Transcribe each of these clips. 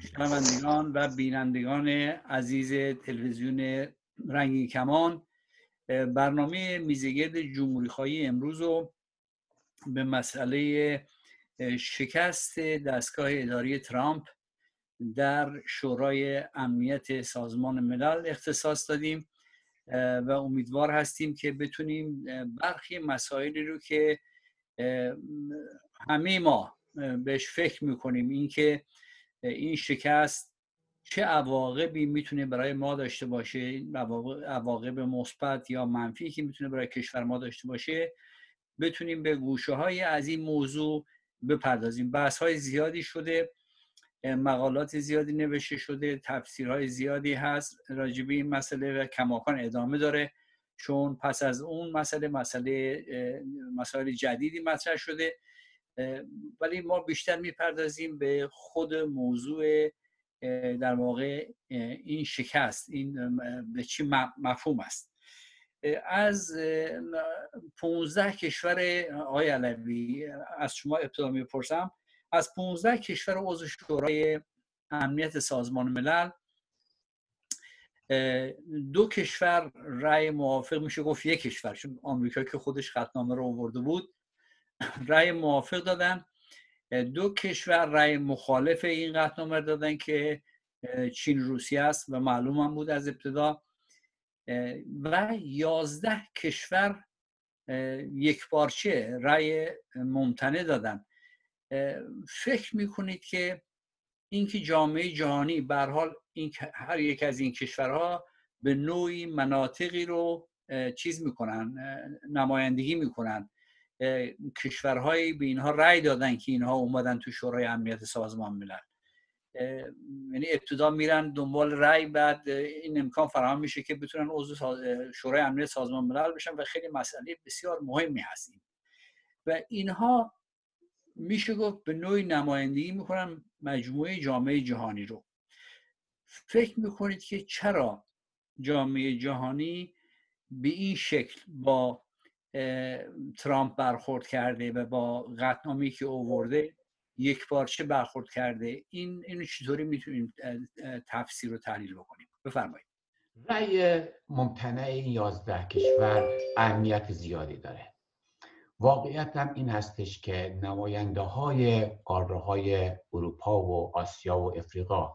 شنوندگان و بینندگان عزیز تلویزیون رنگی کمان برنامه میزگرد جمهوری خواهی امروز رو به مسئله شکست دستگاه اداری ترامپ در شورای امنیت سازمان ملل اختصاص دادیم و امیدوار هستیم که بتونیم برخی مسائلی رو که همه ما بهش فکر می‌کنیم اینکه این شکست چه عواقبی می‌تونه برای ما داشته باشه؟ عواقب مثبت یا منفی که می‌تونه برای کشور ما داشته باشه؟ بتونیم به گوشه های از این موضوع بپردازیم. بحث های زیادی شده مقالات زیادی نوشته شده تفسیرهای زیادی هست راجبی این مسئله و کماکان ادامه داره. چون پس از اون مسئله مسئله مسائل جدیدی مطرح شده. ولی ما بیشتر می‌پردازیم به خود موضوع در واقع این شکست این به چی مفهوم است. از 15 کشور آقای علوی از شما ابتدا می‌پرسم. از 15 کشور عضو شورای امنیت سازمان ملل دو کشور رأی موافق میشه گفت یک کشور چون آمریکا که خودش خطنامه رو آورده بود. رأی موافق دادن. دو کشور رأی مخالف این قطعنامه دادن که چین روسیه است و معلوم هم بود از ابتدا. و یازده کشور یک بارچه رأی ممتنع دادن. فکر می‌کنید که اینکه جامعه جهانی به حال این هر یک از این کشورها به نوعی مناطقی رو چیز می‌کنن نمایندگی می‌کنن. کشورهایی به اینها رأی دادن که اینها اومدن تو شورای امنیت سازمان ملل. یعنی ابتدا میرن دنبال رأی بعد این امکان فراهم میشه که بتونن عضو شورای امنیت سازمان ملل بشن و خیلی مسئله بسیار مهمی هستیم. و اینها میشه گفت به نوعی نمایندگی می‌کنن مجموعه جامعه جهانی رو. فکر می‌کنید که چرا جامعه جهانی به این شکل با ترامپ برخورد کرده و با قطنامی که اوورده یک بارچه برخورد کرده؟ این اینو چطوری می‌تونیم تفسیر و تحلیل بکنیم؟ بفرمایید. رأی ممتنع این یازده کشور اهمیت زیادی داره. واقعیت هم این هستش که نماینده های قاره های اروپا و آسیا و افریقا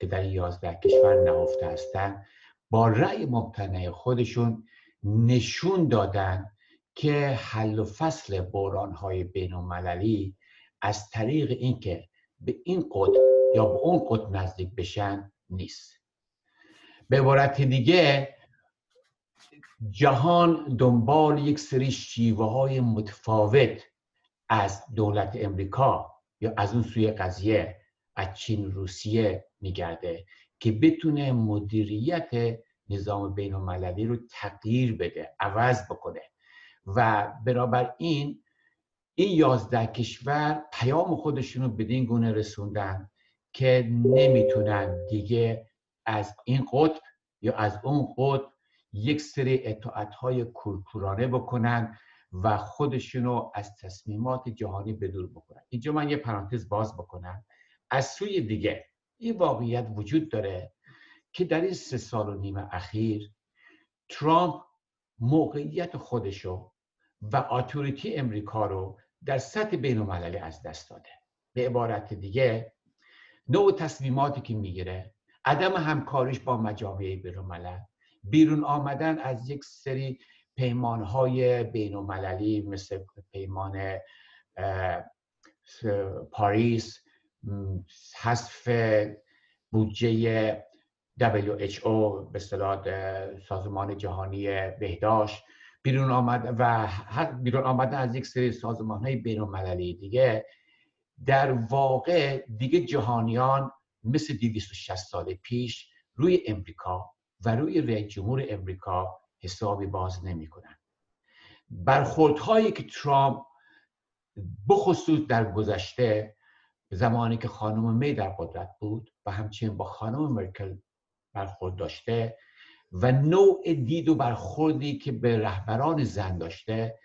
که در این یازده کشور نهفته هستند با رأی ممتنع خودشون نشون دادن که حل و فصل بحران های بین المللی از طریق اینکه به این قطب یا به اون قطب نزدیک بشن نیست. به عبارت دیگه جهان دنبال یک سری شیوه های متفاوت از دولت امریکا یا از اون سوی قضیه از چین روسیه میگرده که بتونه مدیریت نظام بین المللی رو تغییر بده عوض بکنه. و برابر این این یازده کشور پیام خودشون رو بدین گونه رسوندن که نمی‌تونن دیگه از این قطب یا از اون قطب یک سری اطاعت های کورکورانه بکنن و خودشونو از تصمیمات جهانی بدور بکنن. اینجا من یه پرانتز باز بکنم. از سوی دیگه این واقعیت وجود داره که در این سه سال و نیم اخیر ترامپ موقعیت خودشو و آتوریتی امریکا رو در سطح بین المللی از دست داده. به عبارت دیگه نوع تصمیماتی که می‌گیره عدم همکاریش با مجامع بین الملل. بیرون آمدن از یک سری پیمانهای بین المللی مثل پیمان پاریس حذف بودجه WHO به سازمان جهانی بهداشت. بیرون آمد و بیرون آمدن از یک سری سازمان های بین دیگه در واقع دیگه جهانیان مثل 260 سال پیش روی امریکا و روی رئیس جمهور امریکا حسابی باز نمی‌کنن برخوردهایی که ترامپ بخصوص در گذشته زمانی که خانم می در قدرت بود و همچنین با خانم مرکل برخورد داشته و نوع دید و برخوردی که به رهبران زن داشته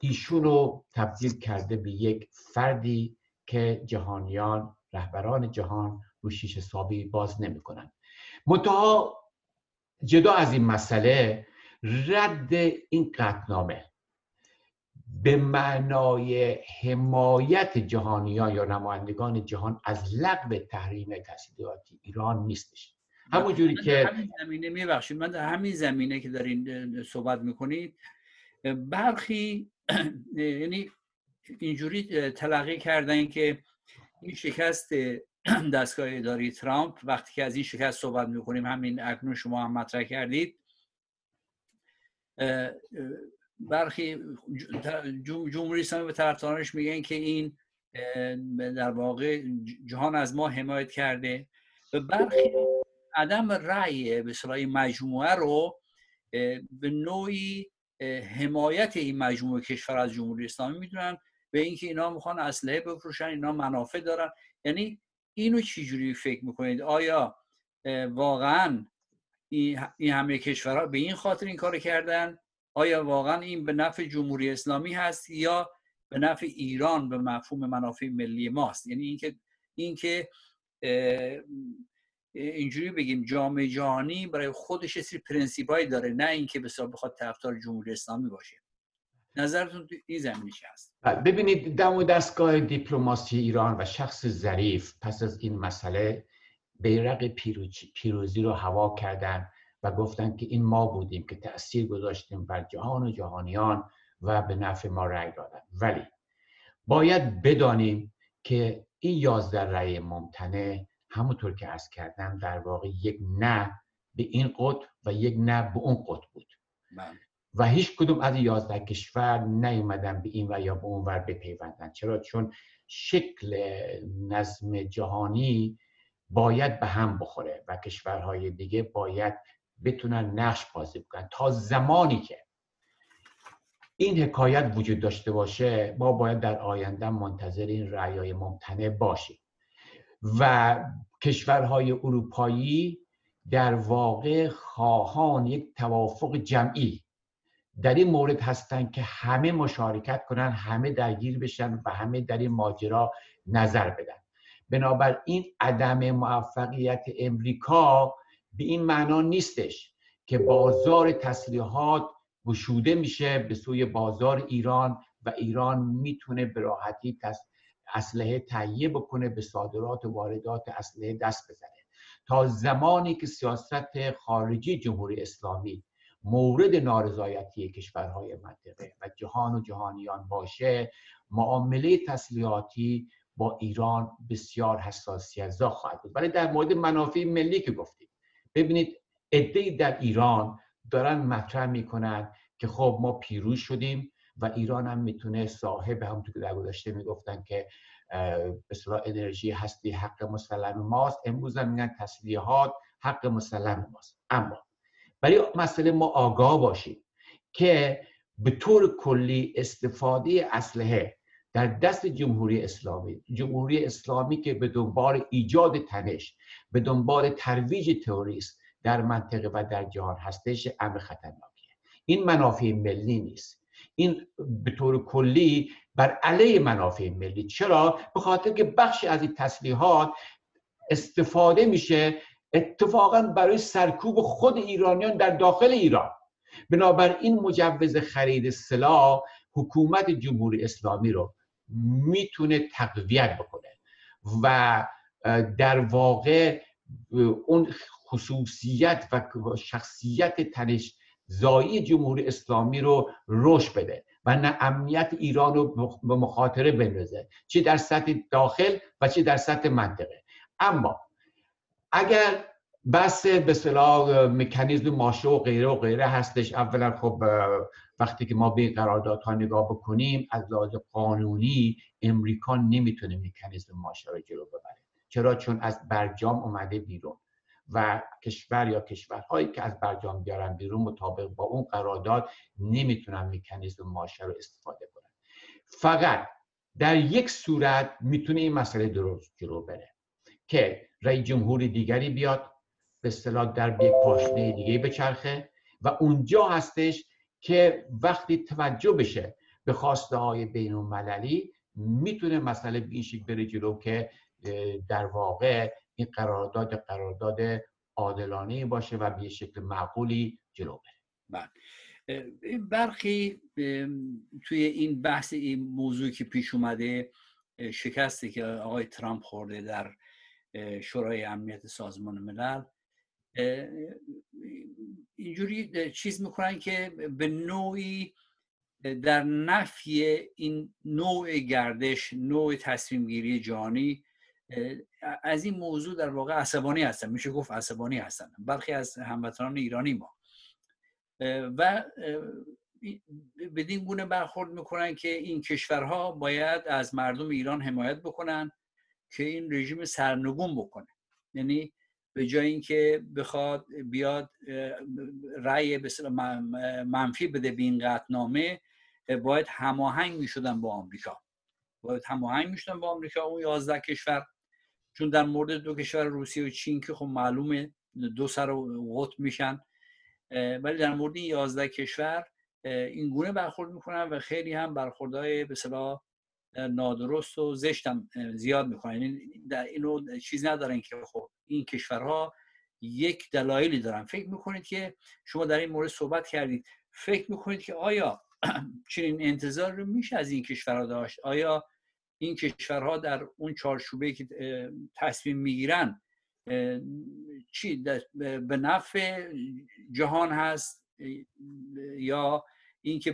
ایشون رو تبدیل کرده به یک فردی که جهانیان رهبران جهان رو شیش حسابی باز نمی‌کنن. منتها جدا از این مسئله رد این قطنامه به معنای حمایت جهانیان یا نمایندگان جهان از لغو تحریم تحصیلاتی ایران نیستش. همونجوری که همین زمینه میبخشید من در همین زمینه که دارین صحبت می‌کنید برخی یعنی اینجوری تلقی کردن که این شکست دستگاه اداری ترامپ وقتی که از این شکست صحبت می‌کنیم همین اکنون شما هم مطرح کردید برخی جمهوری اسلامی به طرفدارانش میگن که این در واقع جهان از ما حمایت کرده. و برخی عدم رأی به مجموعه رو به نوعی حمایت این مجموعه کشور از جمهوری اسلامی می‌دونن به اینکه اینا می‌خوان اسلحه بفروشن اینا منافع دارن. یعنی اینو چجوری فکر می‌کنید؟ آیا واقعا این همه کشورها به این خاطر این کار کردن؟ آیا واقعا این به نفع جمهوری اسلامی هست یا به نفع ایران به مفهوم منافع ملی ماست؟ یعنی اینکه اینکه اینجوری بگیم جامعه جهانی برای خودش سری پرنسیپایی داره نه اینکه به بخواد طرفدار جمهوری اسلامی باشه. نظرتون تو این زمینه هست؟ بله، ببینید دم و دستگاه دیپلماسی ایران و شخص ظریف پس از این مسئله بیرق پیروزی رو هوا کردن و گفتن که این ما بودیم که تاثیر گذاشتیم بر جهان و جهانیان و به نفع ما رأی دادن. ولی باید بدانیم که این یازده رأی ممتنع همونطور که از کردم در واقع یک نه به این قطب و یک نه به اون قطب بود. بله. و هیچ کدوم از یازده کشور نیومدن به این و یا به اون ور بپیوندن. چرا؟ چون شکل نظم جهانی باید به هم بخوره و کشورهای دیگه باید بتونن نقش بازی بکنن. تا زمانی که این حکایت وجود داشته باشه ما باید در آینده منتظر این رعیای ممتنع باشیم. و کشورهای اروپایی در واقع خواهان یک توافق جمعی. در این مورد هستند که همه مشارکت کنن همه درگیر بشن و همه در این ماجرا نظر بدن. بنابراین عدم موفقیت امریکا به این معنا نیستش که بازار تسلیحات گشوده میشه به سوی بازار ایران و ایران می‌تونه به راحتی اسلحه تهیه بکنه به صادرات و واردات اسلحه دست بزنه. تا زمانی که سیاست خارجی جمهوری اسلامی مورد نارضایتی کشورهای منطقه و جهان و جهانیان باشه معامله تسلیحاتی با ایران بسیار حساسیت زا خواهد بود. ولی در مورد منافع ملی که گفتیم ببینید عده در ایران دارن مطرح می‌کنن که خب ما پیروز شدیم و ایران هم می‌تونه صاحب همونطور که در گذشته می‌گفتن که به انرژی هستی حق مسلم ماست. امروز هم میگن تسلیحات حق مسلم ماست. اما برای مسئله ما آگاه باشیم که به طور کلی استفاده اسلحه در دست جمهوری اسلامی جمهوری اسلامی که به دنبال ایجاد تنش به دنبال ترویج تروریست در منطقه و در جهان هستش امر خطرناکیه. این منافع ملی نیست. این به طور کلی بر علیه منافع ملی. چرا؟ به خاطر که بخشی از این تسلیحات استفاده میشه اتفاقا برای سرکوب خود ایرانیان در داخل ایران. بنابراین مجوز خرید سلاح حکومت جمهوری اسلامی رو می‌تونه تقویت بکنه و در واقع اون خصوصیت و شخصیت تنش زایی جمهوری اسلامی رو رشد بده و نه امنیت ایران رو به مخاطره بندازه چه در سطح داخل و چه در سطح منطقه. اما اگر بس به صلاح مکانیزم ماشه و غیره و غیره هستش اولا خب وقتی که ما به قراردادها نگاه بکنیم از لحاظ قانونی امریکا نمی‌تونه مکانیزم ماشه رو جلو ببره. چرا؟ چون از برجام اومده بیرون. و کشور یا کشورهایی که از برجام بیارن بیرون مطابق با اون قرارداد نمی‌تونن مکانیزم ماشه رو استفاده کنن. فقط در یک صورت می‌تونه این مسئله درست جلو بره که رئیس جمهور دیگری بیاد به اصطلاح در یک پاشنه دیگه بچرخه و اونجا هستش که وقتی توجه بشه به خواسته های بین المللی می‌تونه مسئله به این شکل بره جلو که در واقع این قرارداد قرارداد عادلانه باشه و به شکل معقولی جلو بره بله. برخی توی این بحث این موضوعی که پیش اومده شکستی که آقای ترامپ خورده در شورای امنیت سازمان ملل اینجوری چیز می‌کنن که به نوعی در نفی این نوع گردش نوع تصمیم گیری جهانی از این موضوع در واقع عصبانی هستن میشه گفت عصبانی هستن برخی از هموطنان ایرانی ما. و بدین گونه برخورد می‌کنن که این کشورها باید از مردم ایران حمایت بکنن که این رژیم سرنگون بکنه. یعنی به جای اینکه بخواد بیاد رأی منفی بده به این قطنامه باید هماهنگ می‌شدن با آمریکا. باید هماهنگ می‌شدن با آمریکا. اون 11 کشور چون در مورد دو کشور روسیه و چین که خب معلومه دو سر قطب میشن ولی در مورد این 11 کشور این گونه برخورد می‌کنن و خیلی هم برخوردهای به صلاح نادرست و زشت هم زیاد می‌کنن. یعنی در اینو چیز ندارن که خب این کشورها یک دلایلی دارن. فکر می‌کنید که شما در این مورد صحبت کردید فکر می‌کنید که آیا چنین انتظار رو میشه از این کشورها داشت؟ آیا این کشورها در اون چارچوبه که تصمیم می‌گیرن چی به نفع جهان هست یا اینکه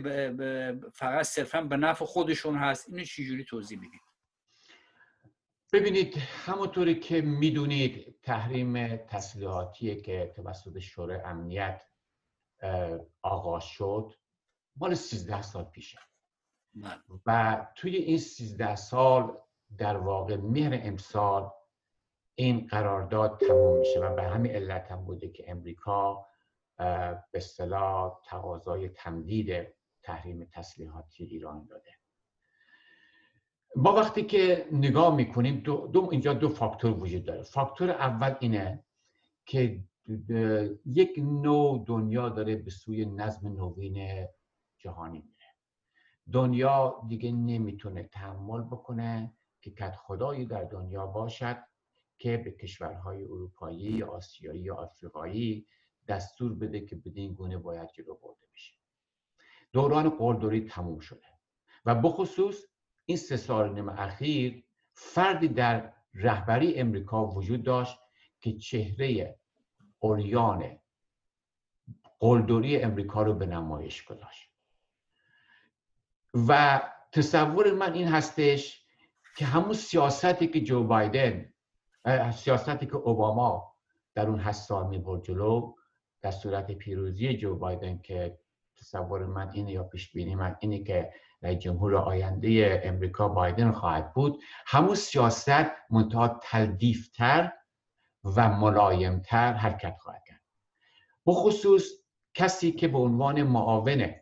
فقط صرفا به نفع خودشون هست اینو چجوری توضیح می‌دید ببینید همونطوری که می‌دونید تحریم تسلیحاتی که توسط شورای امنیت آغاز شد مال 13 سال پیشه. و توی این 13 سال در واقع مهر امسال این قرارداد تموم میشه و به همین علت هم بوده که امریکا به اصطلاح تقاضای تمدید تحریم تسلیحاتی ایران داده. ما وقتی که نگاه می‌کنیم دو, دو اینجا دو فاکتور وجود داره. فاکتور اول اینه که یک نوع دنیا داره به سوی نظم نوین جهانی دنیا دیگه نمی‌تونه تحمل بکنه که کت خدایی در دنیا باشد که به کشورهای اروپایی یا آسیایی یا آفریقایی دستور بده که بدین گونه باید جلو برده بشه. دوران قلدری تموم شده و بخصوص این سه سال نیم اخیر فردی در رهبری امریکا وجود داشت که چهره اوریان قلدری امریکا رو به نمایش گذاشت. و تصور من این هستش که همون سیاستی که جو بایدن سیاستی که اوباما در اون هشت سال می جلو در صورت پیروزی جو بایدن که تصور من اینه یا پیش بینی من اینه که رئیس جمهور آینده امریکا بایدن خواهد بود همون سیاست منتها تلدیفتر و ملایمتر حرکت خواهد کرد. بخصوص کسی که به عنوان معاون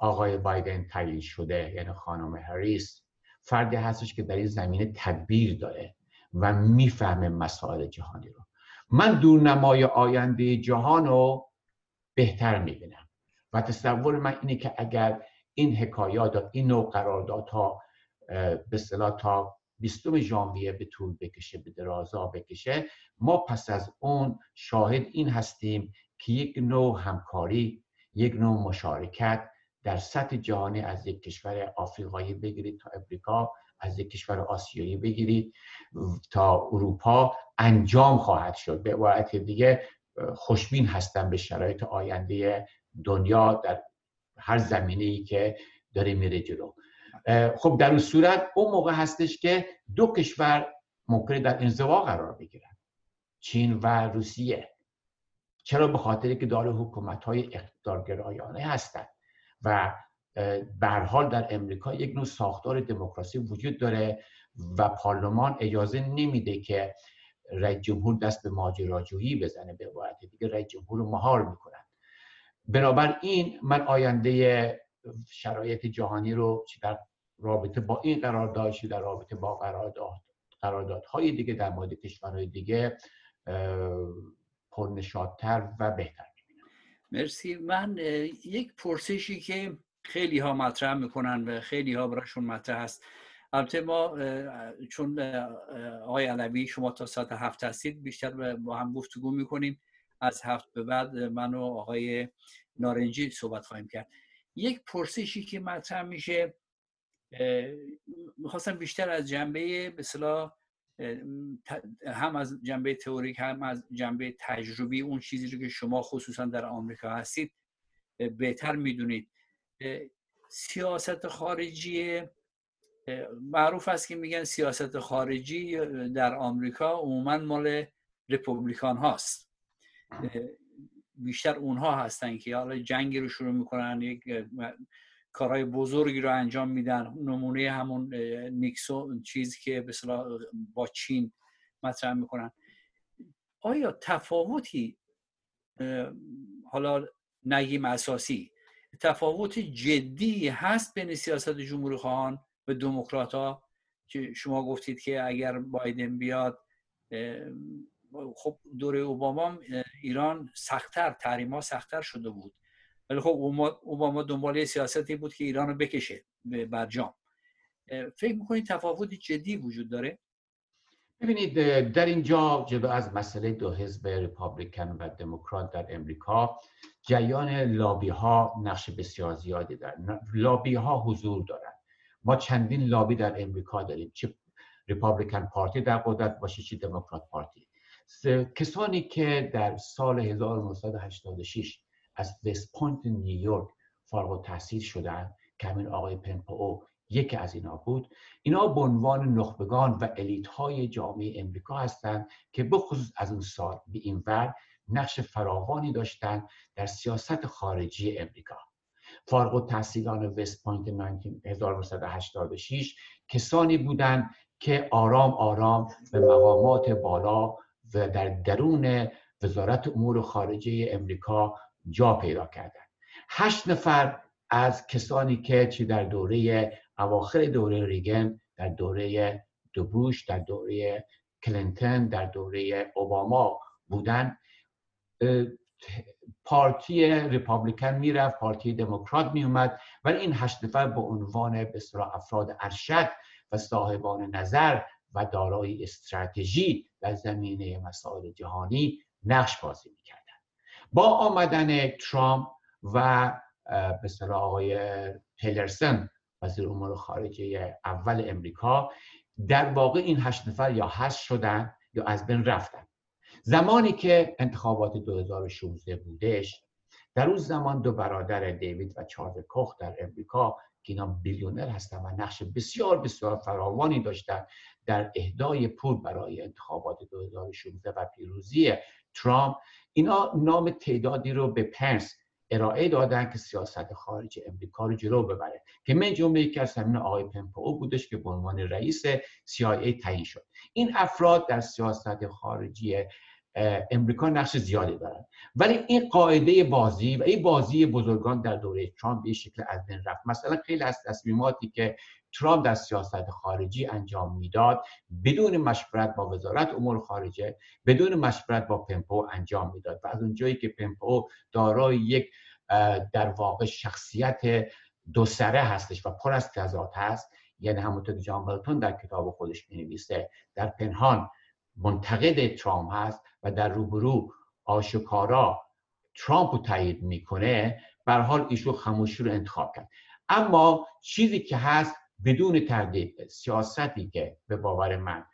آقای بایدن تعیین شده یعنی خانم هریس فردی هستش که در این زمینه تدبیر داره و می‌فهمه مسائل جهانی رو. من دورنمای آینده جهان رو بهتر می‌بینم و تصور من اینه که اگر این حکایات این نوع قراردادها به صلاح تا 20 ژانویه به طول بکشه به درازا بکشه ما پس از اون شاهد این هستیم که یک نوع همکاری یک نوع مشارکت در سطح جهانی از یک کشور آفریقایی بگیرید تا امریکا از یک کشور آسیایی بگیرید تا اروپا انجام خواهد شد. به عبارت دیگه خوشبین هستم به شرایط آینده دنیا در هر زمینه ای که داره میره جلو. خب در اون صورت اون موقع هستش که دو کشور ممکنه در انزوا قرار بگیرن چین و روسیه. چرا؟ به خاطری که داره حکومت های اقتدارگرایانه هستند و به حال در امریکا یک نوع ساختار دموکراسی وجود داره و پارلمان اجازه نمیده که رئیس جمهور دست به ماجراجویی بزنه به عبارت دیگه رئیس جمهور رو مهار می‌کنن. بنابراین من آینده شرایط جهانی رو چی در رابطه با این قرارداد چی در رابطه با قرارداد قراردادهای دیگه در مورد کشورهای دیگه پرنشادتر و بهتر. مرسی. من یک پرسشی که خیلی ها مطرح می‌کنن و خیلی ها براشون مطرح هست. البته ما چون آقای علوی شما تا ساعت هفت هستید بیشتر با هم گفتگو می‌کنیم. از هفت به بعد من و آقای نارنجی صحبت خواهیم کرد. یک پرسشی که مطرح میشه می‌خواستم بیشتر از جنبه به هم از جنبه تئوریک هم از جنبه تجربی اون چیزی رو که شما خصوصا در آمریکا هستید بهتر می‌دونید. سیاست خارجی معروف است که میگن سیاست خارجی در آمریکا عموما مال رپوبلیکان هاست. بیشتر اونها هستن که حالا جنگی رو شروع می‌کنن یک کارهای بزرگی رو انجام میدن. نمونه همون نیکسون چیزی که به با چین مطرح می‌کنن. آیا تفاوتی حالا نگیم اساسی تفاوت جدی هست بین سیاست جمهوری خواهان و دموکرات ها که شما گفتید که اگر بایدن بیاد خب دوره اوباما ایران سختتر تحریم ها سختتر شده بود. ولی خب اوباما دنبال سیاستی بود که ایران رو بکشه به برجام فکر می‌کنید تفاوتی جدی وجود داره؟ ببینید در اینجا جدا از مسئله دو حزب ریپابلیکن و دموکرات در امریکا جریان لابی ها نقش بسیار زیادی دارن. لابی ها حضور دارن. ما چندین لابی در امریکا داریم. چه ریپابلیکن پارتی در قدرت باشه چه دموکرات پارتی. کسانی که در سال 1986 از وست پوینت نیویورک فارغ التحصیل شدن که همین آقای پمپئو یکی از اینا بود. اینا به عنوان نخبگان و elite های جامعه امریکا هستند که بخصوص از اون سال به این ور نقش فراوانی داشتند در سیاست خارجی امریکا. فارغ التحصیلان وست پوینت 1986 کسانی بودند که آرام آرام به مقامات بالا و در درون وزارت امور خارجه امریکا جا پیدا کردند هشت نفر از کسانی که چی در دوره اواخر دوره ریگن در دوره دوبوش در دوره کلینتون در دوره اوباما بودن پارتی ریپابلیکن می‌رفت پارتی دموکرات میومد ولی این هشت نفر به عنوان به افراد ارشد و صاحبان نظر و دارای استراتژی در زمینه مسائل جهانی نقش بازی می‌کردن. با آمدن ترامپ و به آقای تیلرسن وزیر امور خارجه اول امریکا در واقع این هشت نفر یا هست شدن یا از بین رفتن. زمانی که انتخابات 2016 بودش در اون زمان دو برادر دیوید و چارلز کوخ در امریکا که اینا بیلیونر هستن و نقش بسیار بسیار فراوانی داشتن در اهدای پول برای انتخابات 2016 و پیروزی ترامپ اینا نام تعدادی رو به پنس ارائه دادن که سیاست خارج امریکا رو جلو ببره که من جمله یکی از همین آقای پمپو بودش که به عنوان رئیس CIA تعیین شد. این افراد در سیاست خارجی امریکا نقش زیادی دارن. ولی این قاعده بازی و این بازی بزرگان در دوره ترامپ به شکل از بین رفت. مثلا خیلی از تصمیماتی که ترامپ در سیاست خارجی انجام می‌داد بدون مشورت با وزارت امور خارجه بدون مشورت با پمپو انجام می‌داد. و از اونجایی که پمپو دارای یک در واقع شخصیت دو سره هستش و پر از تضاد هست یعنی همونطور که جان در کتاب خودش می در پنهان منتقد ترامپ هست و در روبرو آشکارا ترامپ رو تایید می‌کنه بر حال ایشو خموشی رو انتخاب کرد. اما چیزی که هست بدون تردید سیاستی که به باور من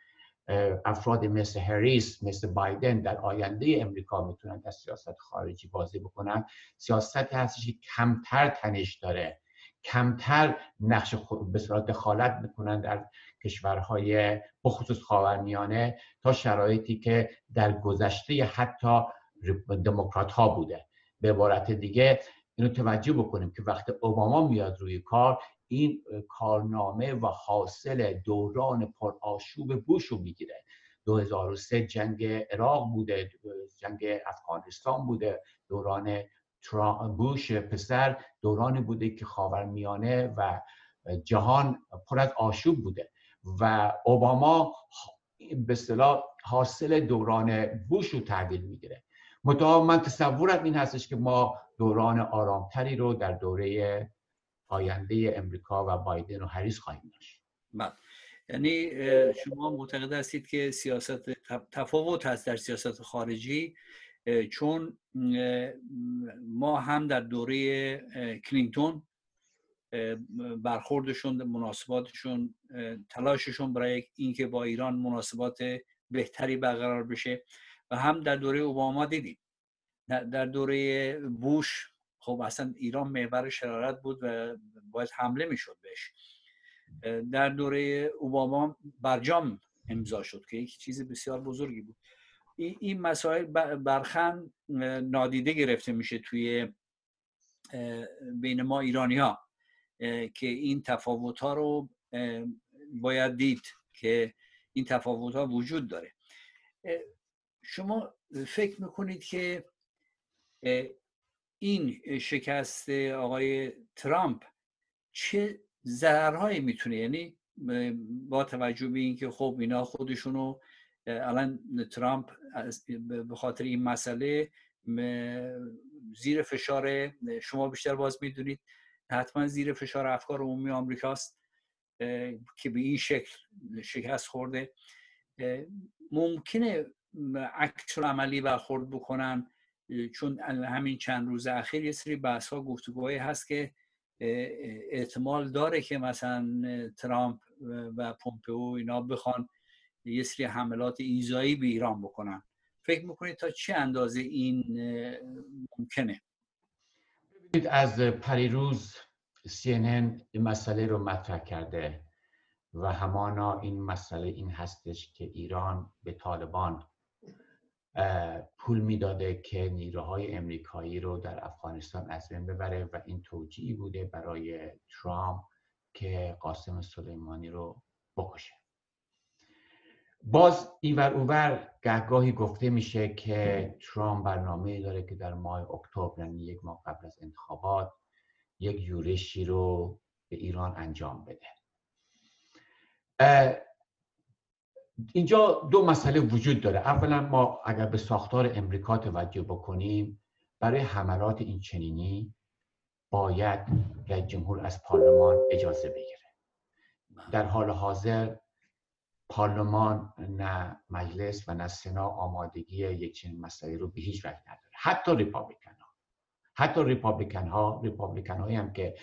افراد مثل هریس مثل بایدن در آینده امریکا می‌تونن در سیاست خارجی بازی بکنن. سیاستی هستش که کمتر تنش داره کمتر نقش به صورت دخالت می‌کنن در کشورهای بخصوص خاورمیانه تا شرایطی که در گذشته حتی دموکرات ها بوده. به عبارت دیگه اینو توجه بکنیم که وقتی اوباما میاد روی کار این کارنامه و حاصل دوران پرآشوب بوش رو می‌گیره. 2003 جنگ عراق بوده جنگ افغانستان بوده دوران بوش پسر دورانی بوده که خاورمیانه و جهان پر از آشوب بوده. و اوباما به اصطلاح حاصل دوران بوش رو تحویل می‌گیره. متأ من تصورم این هستش که ما دوران آرامتری رو در دوره آینده امریکا و بایدن و هریس خواهیم داشت. بله. یعنی شما معتقد هستید که سیاست تفاوت هست در سیاست خارجی چون ما هم در دوره کلینتون برخوردشون مناسباتشون تلاششون برای اینکه با ایران مناسبات بهتری برقرار بشه. و هم در دوره اوباما دیدیم. در دوره بوش خب اصلا ایران محور شرارت بود و باید حمله می‌شد بهش. در دوره اوباما برجام امضا شد که یک چیز بسیار بزرگی بود. این مسائل برخن نادیده گرفته میشه توی بین ما ایرانی ها که این تفاوت ها رو باید دید که این تفاوت ها وجود داره. شما فکر می‌کنید که این شکست آقای ترامپ چه ضررهایی می‌تونه؟ یعنی با توجه به اینکه خب اینا خودشونو الان ترامپ به خاطر این مسئله زیر فشار شما بیشتر باز می‌دونید. حتما زیر فشار افکار عمومی آمریکاست که به این شکل شکست خورده. ممکنه عکس عملی برخورد بکنن چون همین چند روز اخیر یه سری بحث ها گفتگوهایی هست که احتمال داره که مثلا ترامپ و پومپئو اینا بخوان یه سری حملات ایزایی به ایران بکنن. فکر می‌کنید تا چه اندازه این ممکنه؟ ببینید از پریروز CNN این مسئله رو مطرح کرده و همانا این مسئله این هستش که ایران به طالبان پول می‌داده که نیروهای امریکایی رو در افغانستان از بین ببره و این توجیهی بوده برای ترامپ که قاسم سلیمانی رو بکشه. باز اینور اوور گهگاهی گفته میشه که ترامپ برنامه داره که در ماه اکتبر یعنی یک ماه قبل از انتخابات یک یورشی رو به ایران انجام بده. اینجا دو مسئله وجود داره. اولا ما اگر به ساختار امریکا توجه بکنیم برای حملات این چنینی باید رئیس جمهور از پارلمان اجازه بگیره. در حال حاضر پارلمان نه مجلس و نه سنا آمادگی یک چنین مسئله رو به هیچ وجه نداره. حتی ریپابلیکن ها. حتی ریپابلیکن ها ریپابلیکن هایی هم که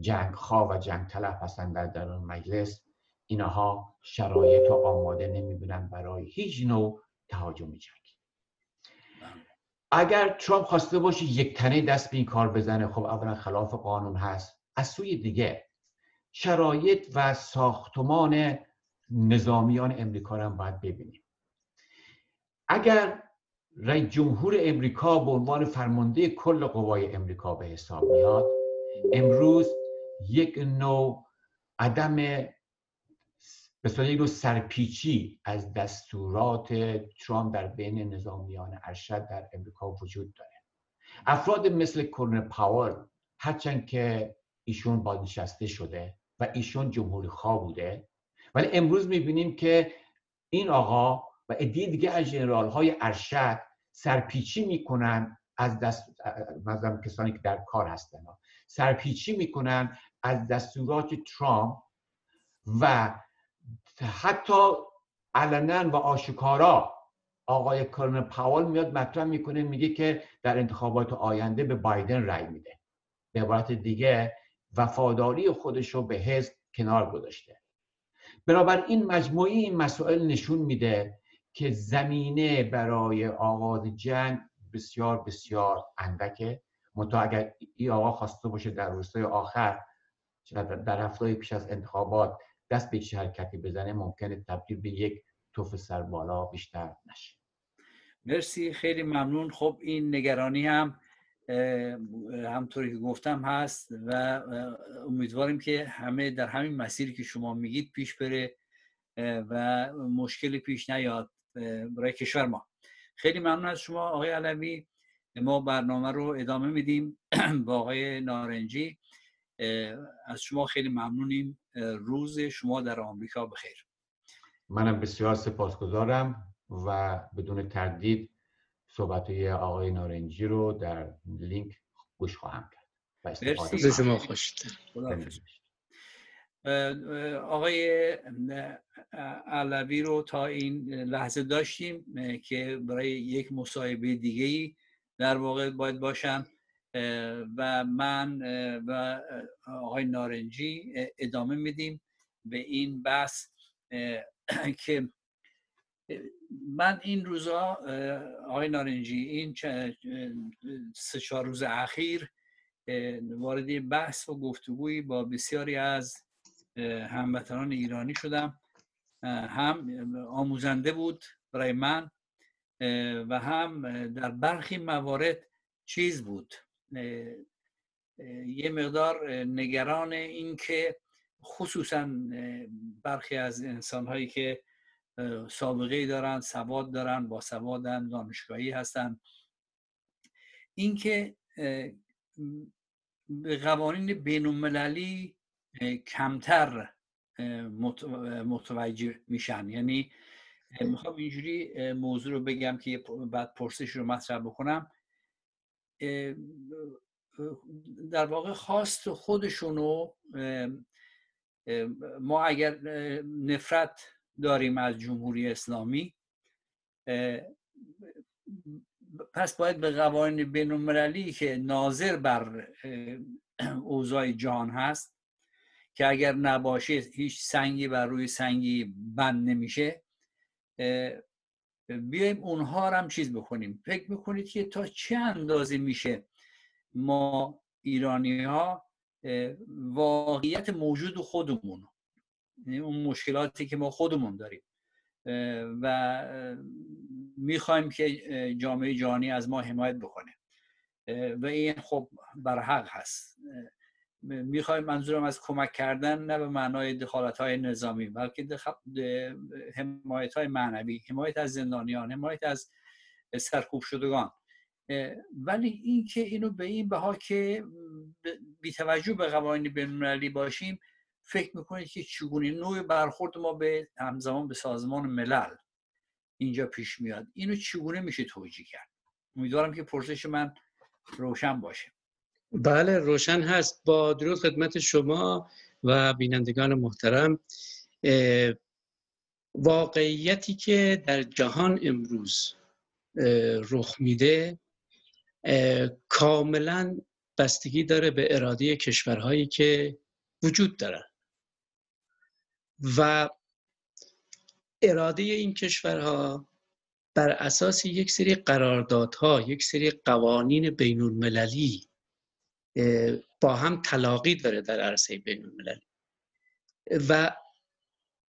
جنگ خواه و جنگ طلب هستن در درون مجلس اینها شرایط رو آماده نمی‌بینن برای هیچ نوع تهاجم جنگی اگر ترامپ خواسته باشه یک تنه دست به این کار بزنه خب اولا خلاف قانون هست. از سوی دیگه شرایط و ساختمان نظامیان امریکا رو هم باید ببینیم. اگر رئیس جمهور امریکا به عنوان فرمانده کل قوای امریکا به حساب میاد امروز یک نوع عدم به یک سرپیچی از دستورات ترامپ در بین نظامیان ارشد در امریکا وجود داره. افراد مثل کورن پاور هرچند که ایشون بازنشسته شده و ایشون جمهوری خواه بوده ولی امروز می‌بینیم که این آقا و عده دیگه از جنرال های ارشد سرپیچی می‌کنن از دست مثلا کسانی که در کار هستن. سرپیچی می‌کنن از دستورات ترامپ و حتی علنا و آشکارا. آقای کارن پاول میاد مطرح می‌کنه میگه که در انتخابات آینده به بایدن رای میده. به عبارت دیگه وفاداری خودش رو به حزب کنار گذاشته. بنابراین مجموعی این مسائل نشون میده که زمینه برای آغاز جنگ بسیار بسیار اندکه. منتها اگر این آقا خواسته باشه در روزهای آخر در هفته پیش از انتخابات دست به حرکتی بزنه ممکنه تبدیل به یک توف سر بالا بیشتر نشه. مرسی خیلی ممنون. خب این نگرانی هم همطوری که گفتم هست و امیدواریم که همه در همین مسیری که شما میگید پیش بره و مشکلی پیش نیاد برای کشور ما. خیلی ممنون از شما آقای علوی. ما برنامه رو ادامه میدیم با آقای نارنجی. از شما خیلی ممنونیم. روز شما در آمریکا بخیر. منم بسیار سپاسگزارم و بدون تردید صحبت آقای نارنجی رو در لینک گوش خواهم کرد مرسی. شما خوش آقای علوی رو تا این لحظه داشتیم که برای یک مصاحبه دیگه ای در واقع باید باشن و من و آقای نارنجی ادامه میدیم به این بحث که من این روزا آقای نارنجی این سه چهار روز اخیر وارد بحث و گفتگویی با بسیاری از هموطنان ایرانی شدم. هم آموزنده بود برای من و هم در برخی موارد چیز بود. یه مقدار نگران این که خصوصا برخی از انسان هایی که سابقه دارن سواد دارن با سوادن دانشگاهی هستن. اینکه به قوانین بین المللی کمتر متوجه میشن. یعنی می‌خوام اینجوری موضوع رو بگم که بعد پرسش رو مطرح بکنم. در واقع خواست خودشونو ما اگر نفرت داریم از جمهوری اسلامی پس باید به قوانین بین که ناظر بر اوضاع جهان هست که اگر نباشه هیچ سنگی بر روی سنگی بند نمیشه بیایم اونها هم چیز بکنیم. فکر می‌کنید که تا چه اندازه میشه ما ایرانی ها واقعیت موجود خودمون اون مشکلاتی که ما خودمون داریم. و می‌خوایم که جامعه جهانی از ما حمایت بکنه. و این خب برحق هست. می‌خوایم منظورم از کمک کردن نه به معنای دخالت های نظامی بلکه حمایت های معنوی حمایت از زندانیان حمایت از سرکوب شدگان. ولی این که اینو به این بها که بی توجه به قوانین بینالمللی باشیم فکر می‌کنید که چگونه نوع برخورد ما به همزمان به سازمان ملل اینجا پیش میاد؟ اینو چگونه میشه توجیه کرد؟ امیدوارم که پرسش من روشن باشه. بله روشن هست. با درود خدمت شما و بینندگان محترم. واقعیتی که در جهان امروز رخ میده کاملا بستگی داره به اراده کشورهایی که وجود دارن. و اراده این کشورها بر اساس یک سری قراردادها یک سری قوانین بین المللی با هم تلاقی داره در عرصه بین المللی و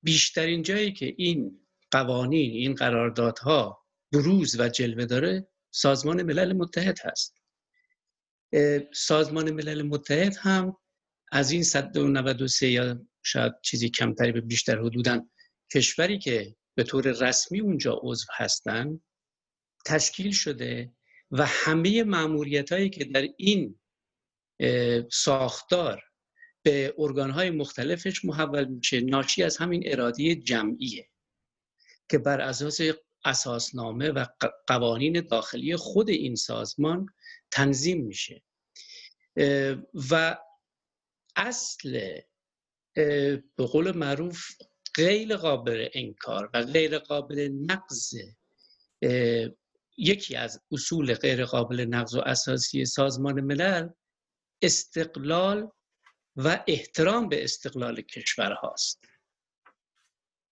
بیشترین جایی که این قوانین این قراردادها بروز و جلوه داره سازمان ملل متحد هست. سازمان ملل متحد هم از این 193 یا شاید چیزی کمتری به بیشتر حدودن کشوری که به طور رسمی اونجا عضو هستن تشکیل شده و همه معمولیت هایی که در این ساختار به ارگانهای مختلفش محول میشه ناشی از همین اراده جمعیه که بر اساس اساسنامه و قوانین داخلی خود این سازمان تنظیم میشه. و اصل به قول معروف غیر قابل انکار و غیر قابل نقض یکی از اصول غیر قابل نقض و اساسی سازمان ملل استقلال و احترام به استقلال کشور هاست.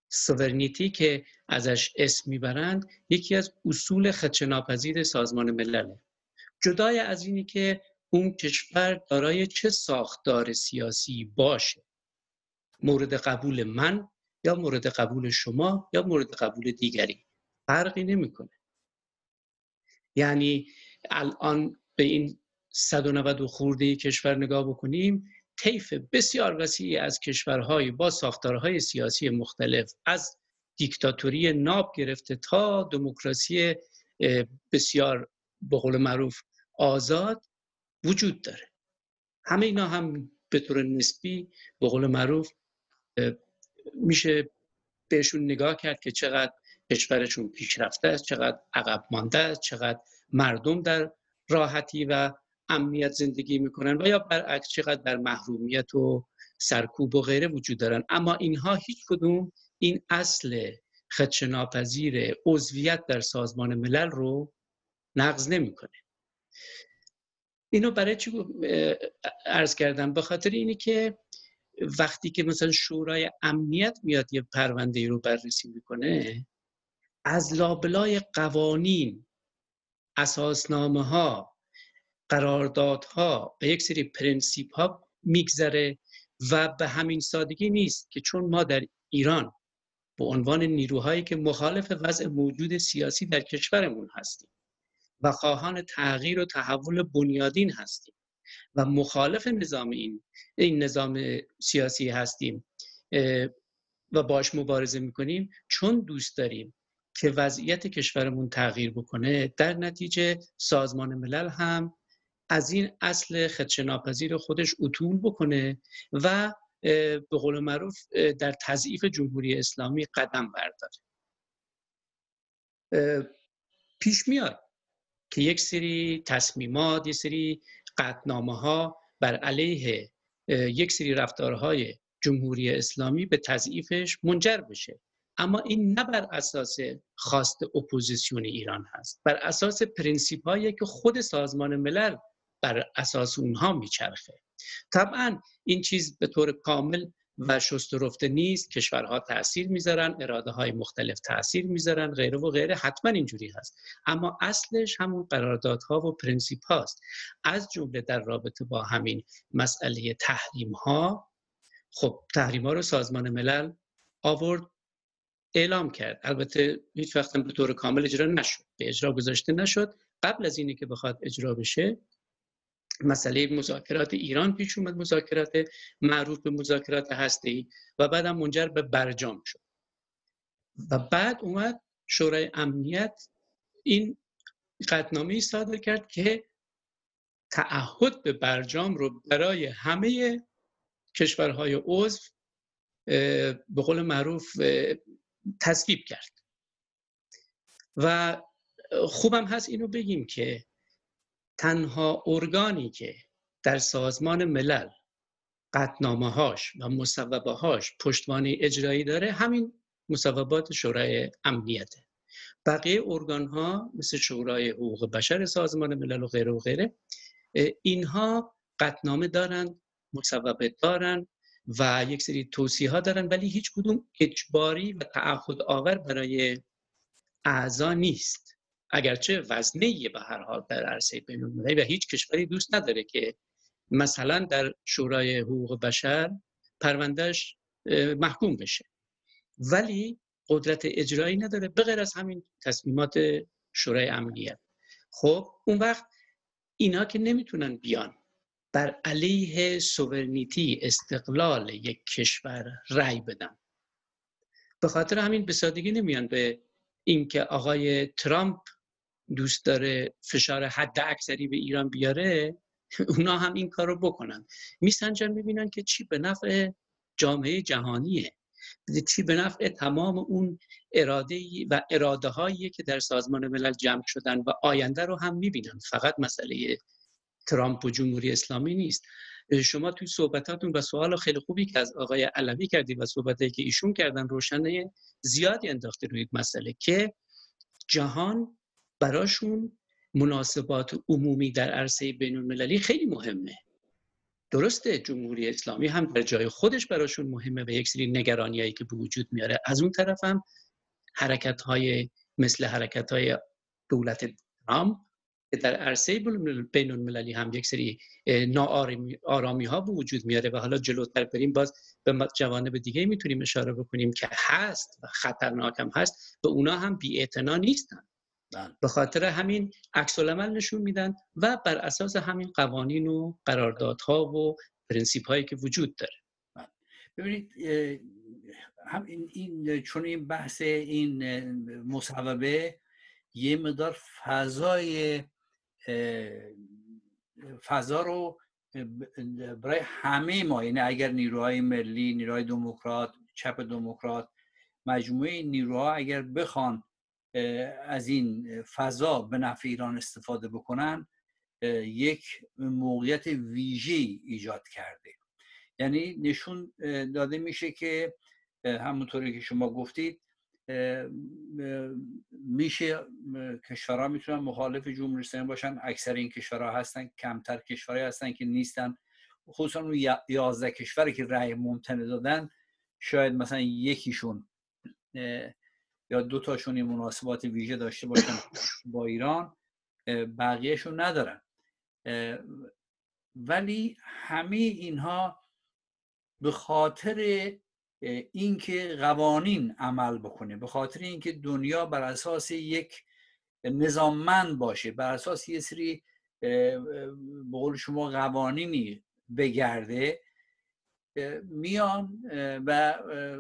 سوورنیتی که ازش اسم می‌برند یکی از اصول خدشناپذیر سازمان ملله. جدای از اینی که اون کشور دارای چه ساختار سیاسی باشه؟ مورد قبول من یا مورد قبول شما یا مورد قبول دیگری؟ فرقی نمی‌کنه. یعنی الان به این 190 خورده کشور نگاه بکنیم طیف بسیار وسیعی از کشورهای با ساختارهای سیاسی مختلف از دیکتاتوری ناب گرفته تا دموکراسی بسیار به قول معروف آزاد وجود داره. همه اینا هم به طور نسبی به قول معروف میشه بهشون نگاه کرد که چقدر کشورشون پیشرفته است چقدر عقب مانده است چقدر مردم در راحتی و امنیت زندگی می‌کنن و یا برعکس چقدر در محرومیت و سرکوب و غیره وجود دارن. اما اینها هیچ کدوم این اصل خدشه‌ناپذیر عضویت در سازمان ملل رو نقض نمی‌کنه. اینو برای چی عرض کردم؟ به خاطر اینی که وقتی که مثلا شورای امنیت میاد یه پرونده ای رو بررسی می‌کنه از لابلای قوانین اساسنامه ها قراردادها و یک سری پرنسیپ ها میگذره و به همین سادگی نیست که چون ما در ایران به عنوان نیروهایی که مخالف وضع موجود سیاسی در کشورمون هستیم. و خواهان تغییر و تحول بنیادین هستیم. و مخالف نظام این این نظام سیاسی هستیم و باش مبارزه می‌کنیم چون دوست داریم که وضعیت کشورمون تغییر بکنه در نتیجه سازمان ملل هم از این اصل خدشه‌ناپذیر خودش عدول بکنه و به قول معروف در تضعیف جمهوری اسلامی قدم برداره. پیش میاد. که یک سری تصمیمات یک سری قطعنامه ها بر علیه یک سری رفتارهای جمهوری اسلامی به تضعیفش منجر بشه. اما این نه بر اساس خواست اپوزیسیون ایران هست. بر اساس پرینسیپ هایی که خود سازمان ملل بر اساس اونها میچرخه. طبعا این چیز به طور کامل و شسته رفته نیست کشورها تاثیر می‌ذارن اراده های مختلف تاثیر می‌ذارن غیره و غیره. حتما اینجوری هست. اما اصلش همون قراردادها و پرنسیپ هاست. از جمله در رابطه با همین مسئله تحریم ها خب تحریم ها رو سازمان ملل آورد اعلام کرد. البته هیچ وقت به طور کامل اجرا نشد به اجرا گذاشته نشد. قبل از اینی که بخواد اجرا بشه مسئله مذاکرات ایران پیش اومد مذاکرات معروف به مذاکرات ای و بعدم منجر به برجام شد. و بعد اومد شورای امنیت این قطنامه صادر کرد که تعهد به برجام رو برای همه کشورهای عضو به قول معروف تصویب کرد. و خوبم هست اینو بگیم که تنها ارگانی که در سازمان ملل قطنامه هاش و مصوبه هاش پشتوانه اجرایی داره همین مصوبات شورای امنیته. بقیه ارگان ها مثل شورای حقوق بشر سازمان ملل و غیره و غیره اینها قطنامه دارن مصوبه دارن و یک سری توصیه ها دارن ولی هیچ کدوم اجباری و تعهد آور برای اعضا نیست. اگرچه وزنه به هر حال در عرصه بین و هیچ کشوری دوست نداره که مثلا در شورای حقوق بشر پروندهش محکوم بشه. ولی قدرت اجرایی نداره بغیر از همین تصمیمات شورای امنیت. خب اون وقت اینا که نمی‌تونن بیان بر علیه سوورنیتی استقلال یک کشور رأی بدن. به خاطر همین به سادگی نمیان به اینکه آقای ترامپ دوست داره فشار حد اکثری به ایران بیاره اونا هم این کار رو بکنن. میسنجن می‌بینن که چی به نفع جامعه جهانیه. چی به نفع تمام اون اراده و اراده هایی که در سازمان ملل جمع شدن و آینده رو هم می‌بینن. فقط مسئله ترامپ و جمهوری اسلامی نیست. شما توی صحبتاتون و سوال خیلی خوبی که از آقای علوی کردید و صحبتایی که ایشون کردن روشنه زیادی انداخته روی مسئله که جهان براشون مناسبات عمومی در عرصه بین المللی خیلی مهمه درسته جمهوری اسلامی هم در جای خودش براشون مهمه و یک سری نگرانیایی که وجود میاره از اون طرف هم حرکت های مثل حرکت های دولت ترامپ که در عرصه بین المللی هم یک سری ناآرامی ها به وجود میاره و حالا جلوتر بریم باز به جوانب دیگه می‌تونیم اشاره بکنیم که هست و خطرناک هم هست به اونا هم بی نیستن. به خاطر همین عکس نشون میدن و بر اساس همین قوانین و قراردادها و پرنسیپ هایی که وجود داره بله. ببینید هم این, این چون این بحث این مصوبه یه مدار فضای فضا رو برای همه ما یعنی اگر نیروهای ملی نیروهای دموکرات چپ دموکرات مجموعه نیروها اگر بخوان از این فضا به نفع ایران استفاده بکنن یک موقعیت ویژه ایجاد کرده. یعنی نشون داده میشه که همونطوری که شما گفتید میشه کشورها می‌تونن مخالف جمهوری اسلامی باشن. اکثر این کشورها هستن کمتر کشورهایی هستن که نیستن. خصوصا اون یازده کشوری که رأی ممتنع دادن شاید مثلا یکیشون یا دو تاشون این مناسبات ویژه داشته باشن با ایران بقیهشون ندارن. ولی همه اینها به خاطر اینکه قوانین عمل بکنه به خاطر اینکه دنیا بر اساس یک نظاممند باشه بر اساس یه سری به قول شما قوانینی بگرده میان و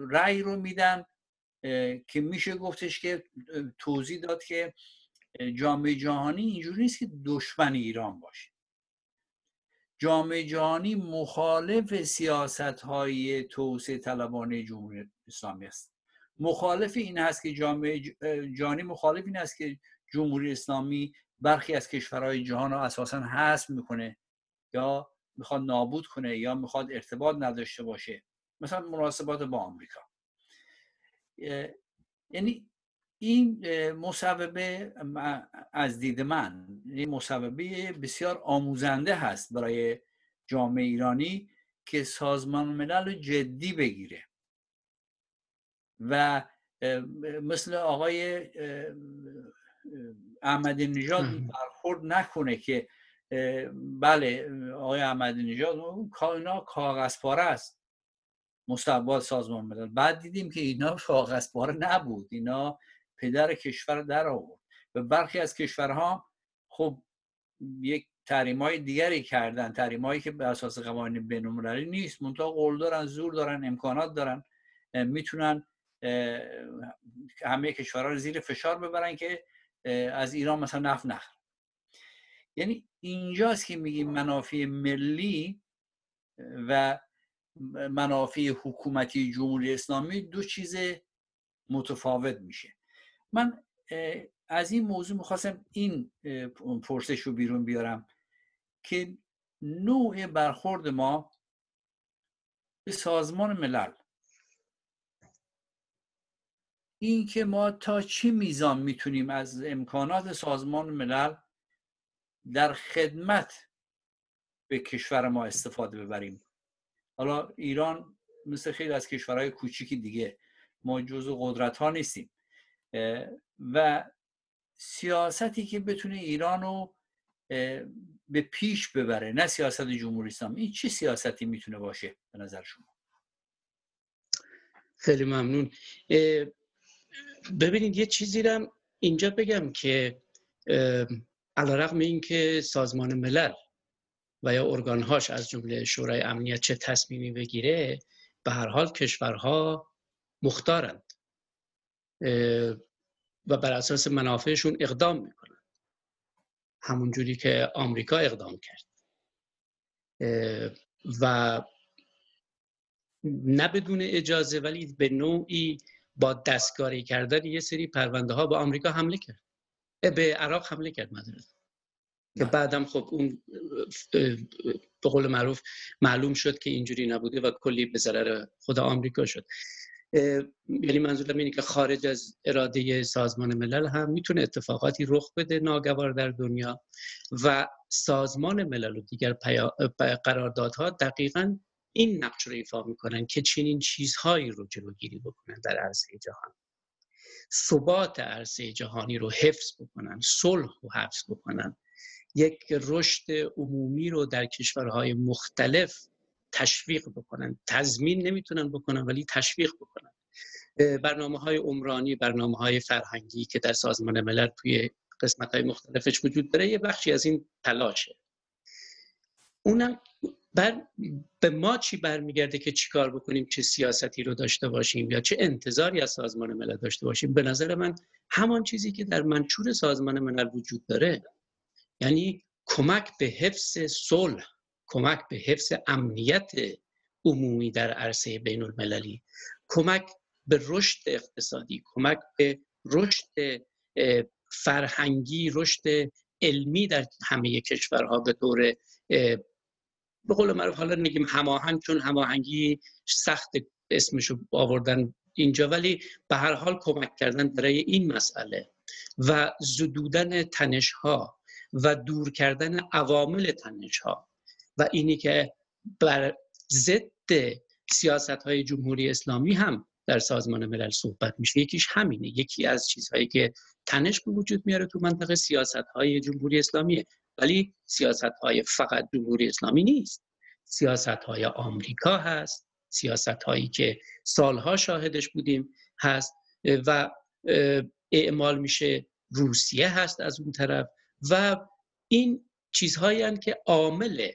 رأی رو میدن که میشه گفتش که توضیح داد که جامعه جهانی اینجوری نیست که دشمن ایران باشه. جامعه جهانی مخالف سیاست های توسعه طلبانه جمهوری اسلامی است. مخالف این هست که جامعه جهانی مخالف این است که جمهوری اسلامی برخی از کشورهای جهان را اساسا حذف می‌کنه یا می‌خواد نابود کنه یا می‌خواد ارتباط نداشته باشه. مثلا مناسبات با آمریکا. یعنی این مصوبه از دید من این مصوبه بسیار آموزنده هست برای جامعه ایرانی که سازمان ملل جدی بگیره. و مثل آقای احمدی نژاد برخورد نکنه که بله آقای احمدی نژاد اینا کاغذ پاره است. مصوبات سازمان ملل. بعد دیدیم که اینا کاغذ نبود. اینا پدر کشور در آورد. و برخی از کشورها خب یک تحریم دیگری کردن. تحریم که به اساس قوانین بین‌المللی نیست. منتها قول دارن زور دارن امکانات دارن. می‌تونن همه کشورها رو زیر فشار ببرن که از ایران مثلا نفت نخر یعنی اینجاست که میگیم منافع ملی و منافع حکومتی جمهوری اسلامی دو چیز متفاوت میشه. من از این موضوع می‌خواستم این پرسش رو بیرون بیارم که نوع برخورد ما به سازمان ملل. این که ما تا چه میزان می‌تونیم از امکانات سازمان ملل در خدمت به کشور ما استفاده ببریم؟ حالا ایران مثل خیلی از کشورهای کوچیکی دیگه ما جزو قدرت ها نیستیم و سیاستی که بتونه ایران رو به پیش ببره نه سیاست جمهوری این چه سیاستی می‌تونه باشه به نظر شما؟ خیلی ممنون. ببینید یه چیزی رو اینجا بگم که علیرغم اینکه سازمان ملل و یا ارگانهاش از جمله شورای امنیت چه تصمیمی بگیره به هر حال کشورها مختارند. و بر اساس منافعشون اقدام می‌کنن همونجوری که آمریکا اقدام کرد. و نه بدون اجازه ولی به نوعی با دستکاری کردن یه سری پرونده ها به آمریکا حمله کرد. به عراق حمله کرد مدرد که بعدم خب اون به قول معروف معلوم شد که اینجوری نبوده و کلی به ضرر خود آمریکا شد. یعنی منظورم اینه که خارج از اراده سازمان ملل هم می‌تونه اتفاقاتی رخ بده ناگوار در دنیا و سازمان ملل و دیگر قراردادها دقیقا این نقش رو ایفا می‌کنن که چنین چیزهایی رو جلوگیری بکنن در عرصه جهان. ثبات عرصه جهانی رو حفظ بکنن صلح رو حفظ بکنن. یک رشد عمومی رو در کشورهای مختلف تشویق بکنن. تضمین نمی‌تونن بکنن ولی تشویق بکنن. برنامه های عمرانی برنامه های فرهنگی که در سازمان ملل توی قسمت های مختلفش وجود داره یه بخشی از این تلاشه. اونم بر به ما چی برمیگرده که چیکار بکنیم چه سیاستی رو داشته باشیم یا چه انتظاری از سازمان ملل داشته باشیم؟ به نظر من همان چیزی که در منشور سازمان ملل وجود داره یعنی کمک به حفظ صلح کمک به حفظ امنیت عمومی در عرصه بین المللی کمک به رشد اقتصادی کمک به رشد فرهنگی رشد علمی در همه کشورها به طور به قول معروف حالا نگیم هماهنگ چون هماهنگی سخت اسمشو آوردن اینجا ولی به هر حال کمک کردن برای این مسئله و زدودن تنش ها و دور کردن عوامل تنش ها و اینی که بر ضد سیاست های جمهوری اسلامی هم در سازمان ملل صحبت میشه یکیش همینه. یکی از چیزهایی که تنش به وجود میاره تو منطقه سیاست های جمهوری اسلامیه. ولی سیاست های فقط جمهوری اسلامی نیست. سیاست های آمریکا هست. سیاست هایی که سالها شاهدش بودیم هست. و اعمال میشه. روسیه هست از اون طرف. و این چیزهایی که عامل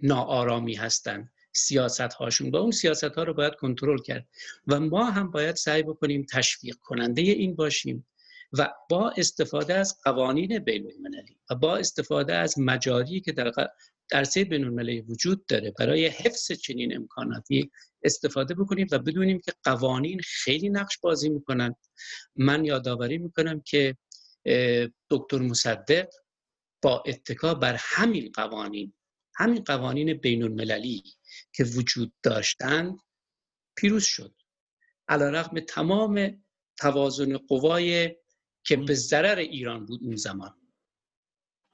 ناآرامی هستند سیاست هاشون و اون سیاست ها رو باید کنترل کرد و ما هم باید سعی بکنیم تشویق کننده این باشیم و با استفاده از قوانین بین المللی و با استفاده از مجاری که در عرصه بین المللی وجود داره برای حفظ چنین امکاناتی استفاده بکنیم و بدونیم که قوانین خیلی نقش بازی می‌کنن. من یادآوری می‌کنم که دکتر مصدق با اتکا بر همین قوانین همین قوانین بین المللی که وجود داشتند پیروز شد. علا رقم تمام توازن قوای که به ضرر ایران بود اون زمان.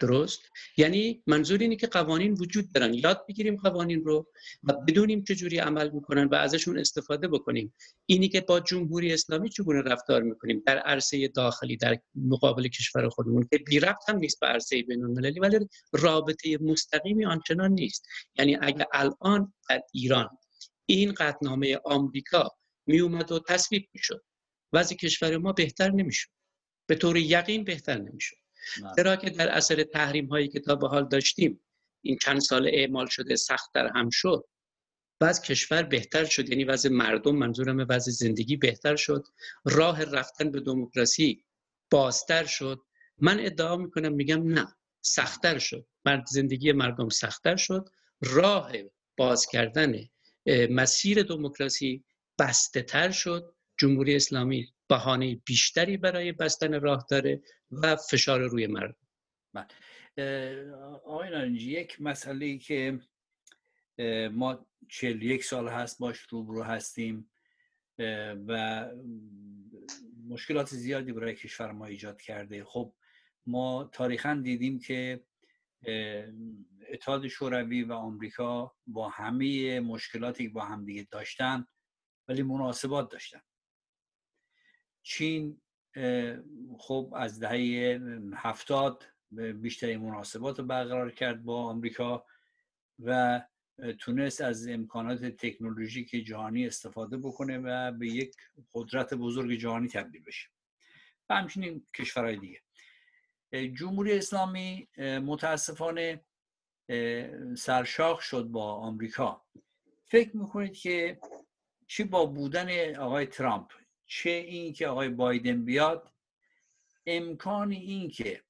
درست؟ یعنی منظور اینه که قوانین وجود دارن. یاد بگیریم قوانین رو و بدونیم چجوری عمل می‌کنن و ازشون استفاده بکنیم. اینی که با جمهوری اسلامی چگونه رفتار می‌کنیم؟ در عرصه داخلی در مقابل کشور خودمون که بی ربط هم نیست به عرصه بین المللی ولی رابطه مستقیمی آنچنان نیست. یعنی اگر الان در ایران این قطنامه آمریکا می اومد و تصویب می‌شد وضع کشور ما بهتر نمی‌شد. به طور یقین بهتر نمی‌شد. چرا که در اثر تحریم هایی که تا به حال داشتیم این چند سال اعمال شده سخت در هم شد وضع کشور بهتر شد یعنی وضع مردم منظورم وضع زندگی بهتر شد راه رفتن به دموکراسی بازتر شد. من ادعا می‌کنم میگم نه سختتر شد. مرد زندگی مردم سختتر شد. راه باز کردن مسیر دموکراسی بسته تر شد. جمهوری اسلامی بهانه بیشتری برای بستن راه داره و فشار روی مردم. بله. آقای نارنجی یک مسئله که ما یک سال هست باش روبرو هستیم و مشکلات زیادی برای کشور ما ایجاد کرده. خب ما تاریخا دیدیم که اتحاد شوروی و آمریکا با همه مشکلاتی که با همدیگه داشتن ولی مناسبات داشتن. چین خب از دهه هفتاد بیشتری مناسبات رو برقرار کرد با آمریکا و تونست از امکانات تکنولوژیک جهانی استفاده بکنه و به یک قدرت بزرگ جهانی تبدیل بشه. و همچنین کشورهای دیگه. جمهوری اسلامی متاسفانه سرشاخ شد با آمریکا. فکر می‌کنید که چی با بودن آقای ترامپ؟ چه این که آقای بایدن بیاد امکان این که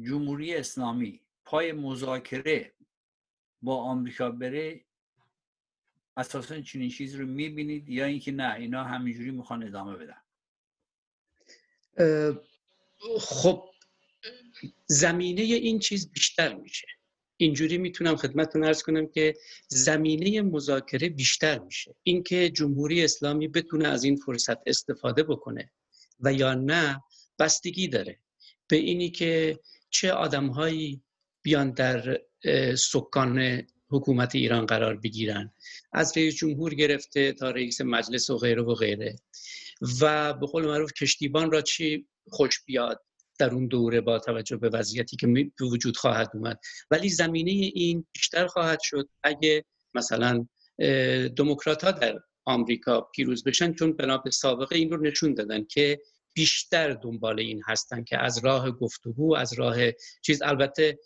جمهوری اسلامی پای مذاکره با آمریکا بره اساسا چنین چیز رو می‌بینید یا اینکه نه اینا همینجوری می‌خوان ادامه بدن؟ خب زمینه این چیز بیشتر میشه. اینجوری می‌تونم خدمتتون ارز کنم که زمینه مذاکره بیشتر میشه. اینکه جمهوری اسلامی بتونه از این فرصت استفاده بکنه و یا نه بستگی داره. به اینی که چه آدمهایی بیان در سکان حکومت ایران قرار بگیرن. از رئیس جمهور گرفته تا رئیس مجلس و غیره و غیره. و به قول معروف کشتیبان را چی خوش بیاد؟ در اون دوره با توجه به وضعیتی که به وجود خواهد اومد. ولی زمینه این بیشتر خواهد شد اگه مثلا دموکرات ها در آمریکا پیروز بشن چون بنا به سابقه این رو نشون دادن که بیشتر دنبال این هستن که از راه گفتگو از راه چیز. البته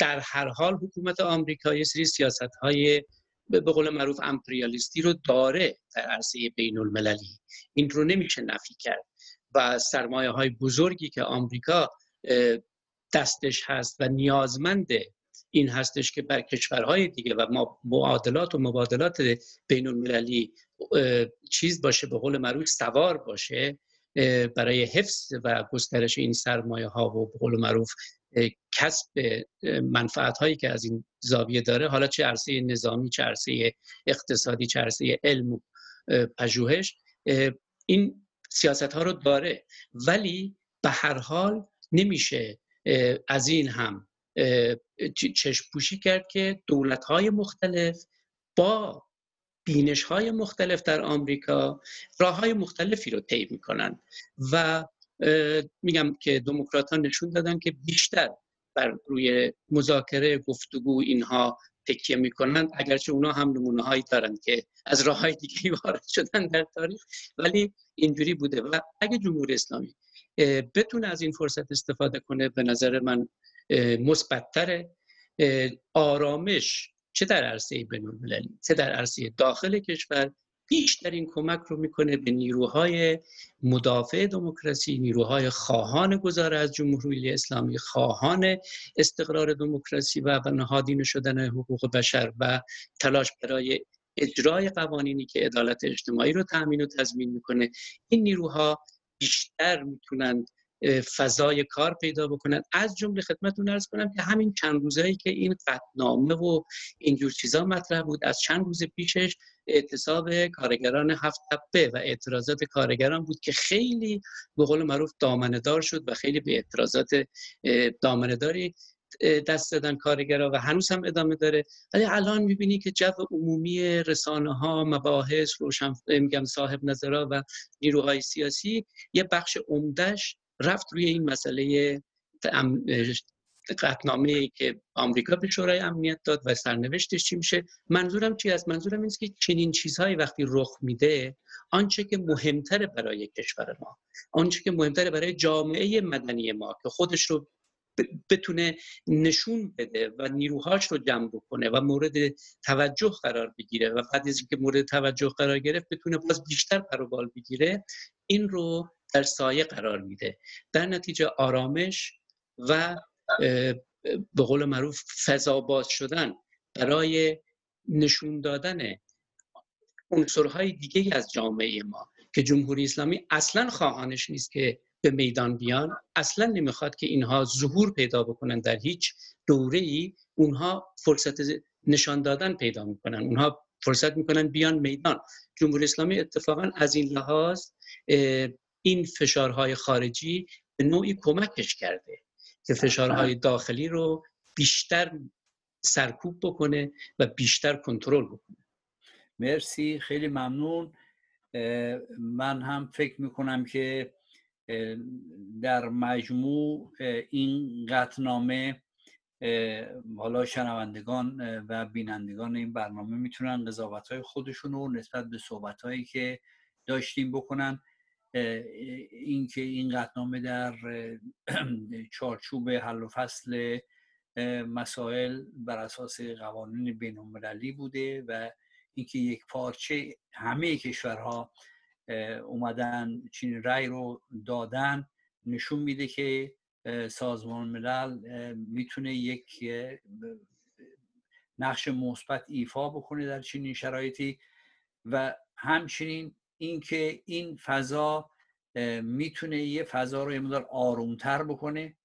در هر حال حکومت آمریکا یه سری سیاست های به قول معروف امپریالیستی رو داره در عرصه بین المللی این رو نمیشه نفی کرد. و سرمایه های بزرگی که آمریکا دستش هست و نیازمند این هستش که بر کشورهای دیگه و معادلات و مبادلات بین المللی چیز باشه به قول معروف سوار باشه برای حفظ و گسترش این سرمایه ها و به قول معروف کسب منفعت هایی که از این زاویه داره حالا چه عرصه نظامی چه عرصه اقتصادی چه عرصه علم و پژوهش این سیاست ها رو داره. ولی به هر حال نمیشه از این هم چشم پوشی کرد که دولت های مختلف با بینش های مختلف در آمریکا راه های مختلفی رو طی می‌کنن و میگم که دموکرات ها نشون دادن که بیشتر بر روی مذاکره گفتگو اینها تکیه می‌کنن اگرچه اونا هم نمونه هایی دارن که از راه های دیگه وارد شدن در تاریخ ولی اینجوری بوده. و اگه جمهوری اسلامی بتونه از این فرصت استفاده کنه به نظر من مثبتتر آرامش چه در عرصه بین‌المللی؟ چه در عرصه داخل کشور؟ بیشترین کمک رو می‌کنه به نیروهای مدافع دموکراسی نیروهای خواهان گذار از جمهوری اسلامی خواهان استقرار دموکراسی و نهادین شدن حقوق بشر و تلاش برای اجرای قوانینی که عدالت اجتماعی رو تأمین و تضمین می‌کنه. این نیروها بیشتر می‌تونند فضای کار پیدا بکنن. از جمله خدمتتون ارز کنم که همین چند روزایی که این قطنامه و اینجور چیزا مطرح بود از چند روز پیشش اعتصاب کارگران هفت تپه و اعتراضات کارگران بود که خیلی به قول معروف دامنهدار شد و خیلی به اعتراضات دامنهداری دست دادن کارگرا و هنوز هم ادامه داره. ولی الان می‌بینی که جو عمومی رسانه ها مباحث روشن میگم صاحب نظرها و نیروهای سیاسی یه بخش عمدهش رفت روی این مسئله قطنامه ای که آمریکا به شورای امنیت داد و سرنوشتش چی میشه؟ منظورم چی است منظورم این که چنین چیزهایی وقتی رخ میده آنچه که مهمتره برای کشور ما آنچه که مهمتره برای جامعه مدنی ما که خودش رو بتونه نشون بده و نیروهاش رو جمع بکنه و مورد توجه قرار بگیره و بعد از اینکه مورد توجه قرار گرفت بتونه باز بیشتر پروبال بگیره این رو در سایه قرار میده. در نتیجه آرامش و به قول معروف فضا باز شدن برای نشون دادن عنصرهای دیگه از جامعه ما که جمهوری اسلامی اصلا خواهانش نیست که به میدان بیان اصلا نمی‌خواد که اینها ظهور پیدا بکنن در هیچ دوره ای اونها فرصت نشان دادن پیدا می‌کنن. اونها فرصت می‌کنن بیان میدان. جمهوری اسلامی اتفاقا از این لحاظ این فشارهای خارجی به نوعی کمکش کرده که فشارهای داخلی رو بیشتر سرکوب بکنه و بیشتر کنترل بکنه. مرسی خیلی ممنون. من هم فکر می‌کنم که در مجموع این قطنامه حالا شنوندگان و بینندگان این برنامه می‌تونن قضاوت های خودشون رو نسبت به صحبت هایی که داشتیم بکنن. اینکه این قطنامه در چارچوب حل و فصل مسائل بر اساس قوانین بین المللی بوده و اینکه یک پارچه همه کشورها اومدن چین رای رو دادن نشون میده که سازمان ملل می‌تونه یک نقش مثبت ایفا بکنه در چنین شرایطی و همچنین اینکه این فضا می‌تونه یه فضا رو یه مدار آرومتر بکنه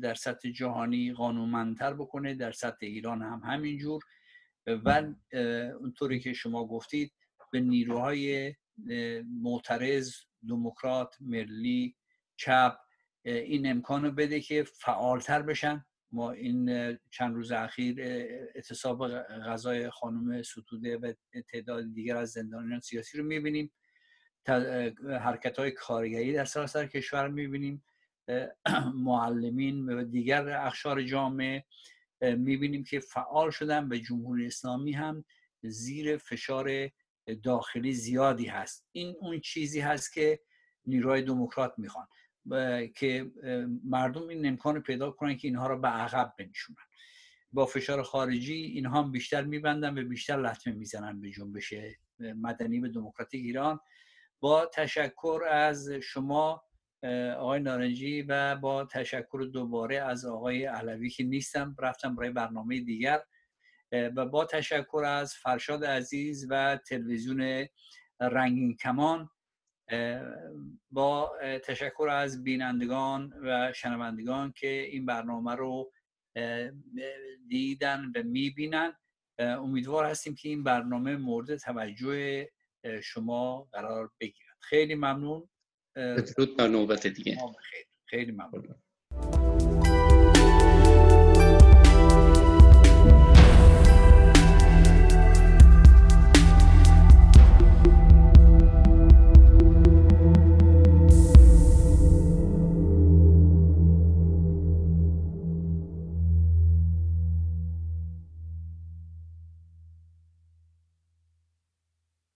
در سطح جهانی قانونمندتر بکنه در سطح ایران هم همینجور. و اونطوری که شما گفتید به نیروهای معترض دموکرات ملی چپ این امکانو بده که فعالتر بشن. ما این چند روز اخیر اعتصاب غذای خانم ستوده و تعداد دیگر از زندانیان سیاسی رو می‌بینیم. حرکت های کارگری در سراسر کشور می‌بینیم. معلمین و دیگر اخشار جامعه می‌بینیم که فعال شدن به جمهوری اسلامی هم زیر فشار داخلی زیادی هست. این اون چیزی هست که نیروهای دموکرات می‌خوان. که مردم این امکان پیدا کنن که اینها را به عقب بنشونن. با فشار خارجی اینها هم بیشتر میبندن و بیشتر لطمه می‌زنن به جنبش مدنی به دموکراتیک ایران. با تشکر از شما آقای نارنجی و با تشکر دوباره از آقای علوی که نیستم رفتم برای برنامه دیگر. و با تشکر از فرشاد عزیز و تلویزیون رنگین کمان. با تشکر از بینندگان و شنوندگان که این برنامه رو دیدن و می‌بینن. امیدوار هستیم که این برنامه مورد توجه شما قرار بگیرد. خیلی ممنون. بدرود تا نوبت دیگه. خیلی ممنون.